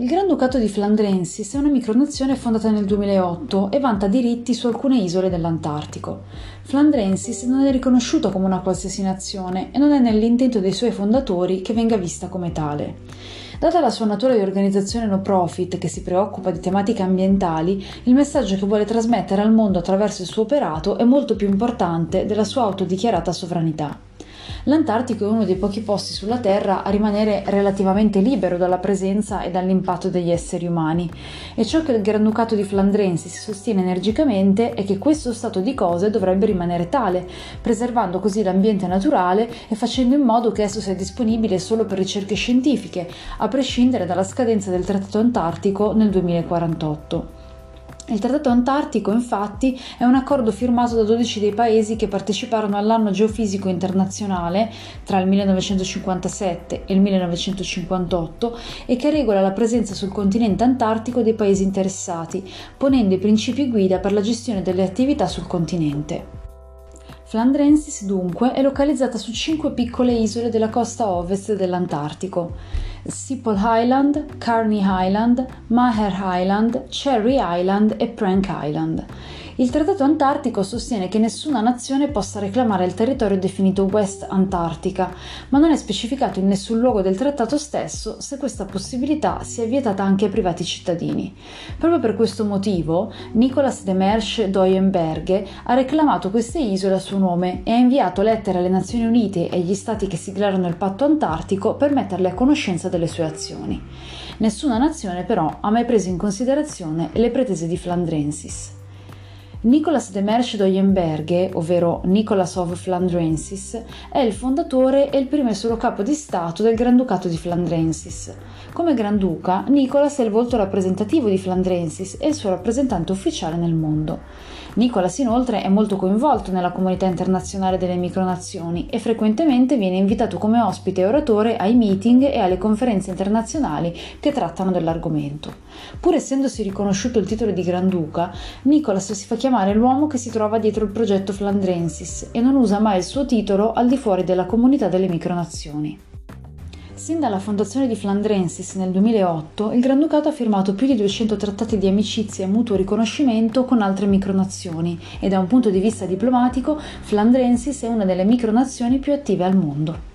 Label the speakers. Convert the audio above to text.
Speaker 1: Il Granducato di Flandrensis è una micronazione fondata nel 2008 e vanta diritti su alcune isole dell'Antartico. Flandrensis non è riconosciuto come una qualsiasi nazione e non è nell'intento dei suoi fondatori che venga vista come tale. Data la sua natura di organizzazione no profit che si preoccupa di tematiche ambientali, il messaggio che vuole trasmettere al mondo attraverso il suo operato è molto più importante della sua autodichiarata sovranità. L'Antartico è uno dei pochi posti sulla Terra a rimanere relativamente libero dalla presenza e dall'impatto degli esseri umani e ciò che il Granducato di Flandrensi si sostiene energicamente è che questo stato di cose dovrebbe rimanere tale, preservando così l'ambiente naturale e facendo in modo che esso sia disponibile solo per ricerche scientifiche, a prescindere dalla scadenza del Trattato Antartico nel 2048. Il Trattato Antartico, infatti, è un accordo firmato da 12 dei paesi che parteciparono all'anno geofisico internazionale tra il 1957 e il 1958 e che regola la presenza sul continente antartico dei paesi interessati, ponendo i principi guida per la gestione delle attività sul continente. Flandrensis dunque è localizzata su cinque piccole isole della costa ovest dell'Antartico. Sipol Island, Carney Island, Maher Island, Cherry Island e Prank Island. Il Trattato Antartico sostiene che nessuna nazione possa reclamare il territorio definito West Antartica, ma non è specificato in nessun luogo del trattato stesso se questa possibilità sia vietata anche ai privati cittadini. Proprio per questo motivo, Nicolas de Mersch Doyenberghe ha reclamato queste isole a suo nome e ha inviato lettere alle Nazioni Unite e agli stati che siglarono il patto antartico per metterle a conoscenza delle sue azioni. Nessuna nazione però ha mai preso in considerazione le pretese di Flandrensis. Nicolas de Mersch d'Oyenberghe, ovvero Nicolas of Flandrensis, è il fondatore e il primo e solo capo di Stato del Granducato di Flandrensis. Come Granduca, Nicolas è il volto rappresentativo di Flandrensis e il suo rappresentante ufficiale nel mondo. Nicolas inoltre è molto coinvolto nella comunità internazionale delle micronazioni e frequentemente viene invitato come ospite e oratore ai meeting e alle conferenze internazionali che trattano dell'argomento. Pur essendosi riconosciuto il titolo di Granduca, Nicolas si fa chiamare l'uomo che si trova dietro il progetto Flandrensis e non usa mai il suo titolo al di fuori della comunità delle micronazioni. Sin dalla fondazione di Flandrensis nel 2008, il Granducato ha firmato più di 200 trattati di amicizia e mutuo riconoscimento con altre micronazioni e da un punto di vista diplomatico Flandrensis è una delle micronazioni più attive al mondo.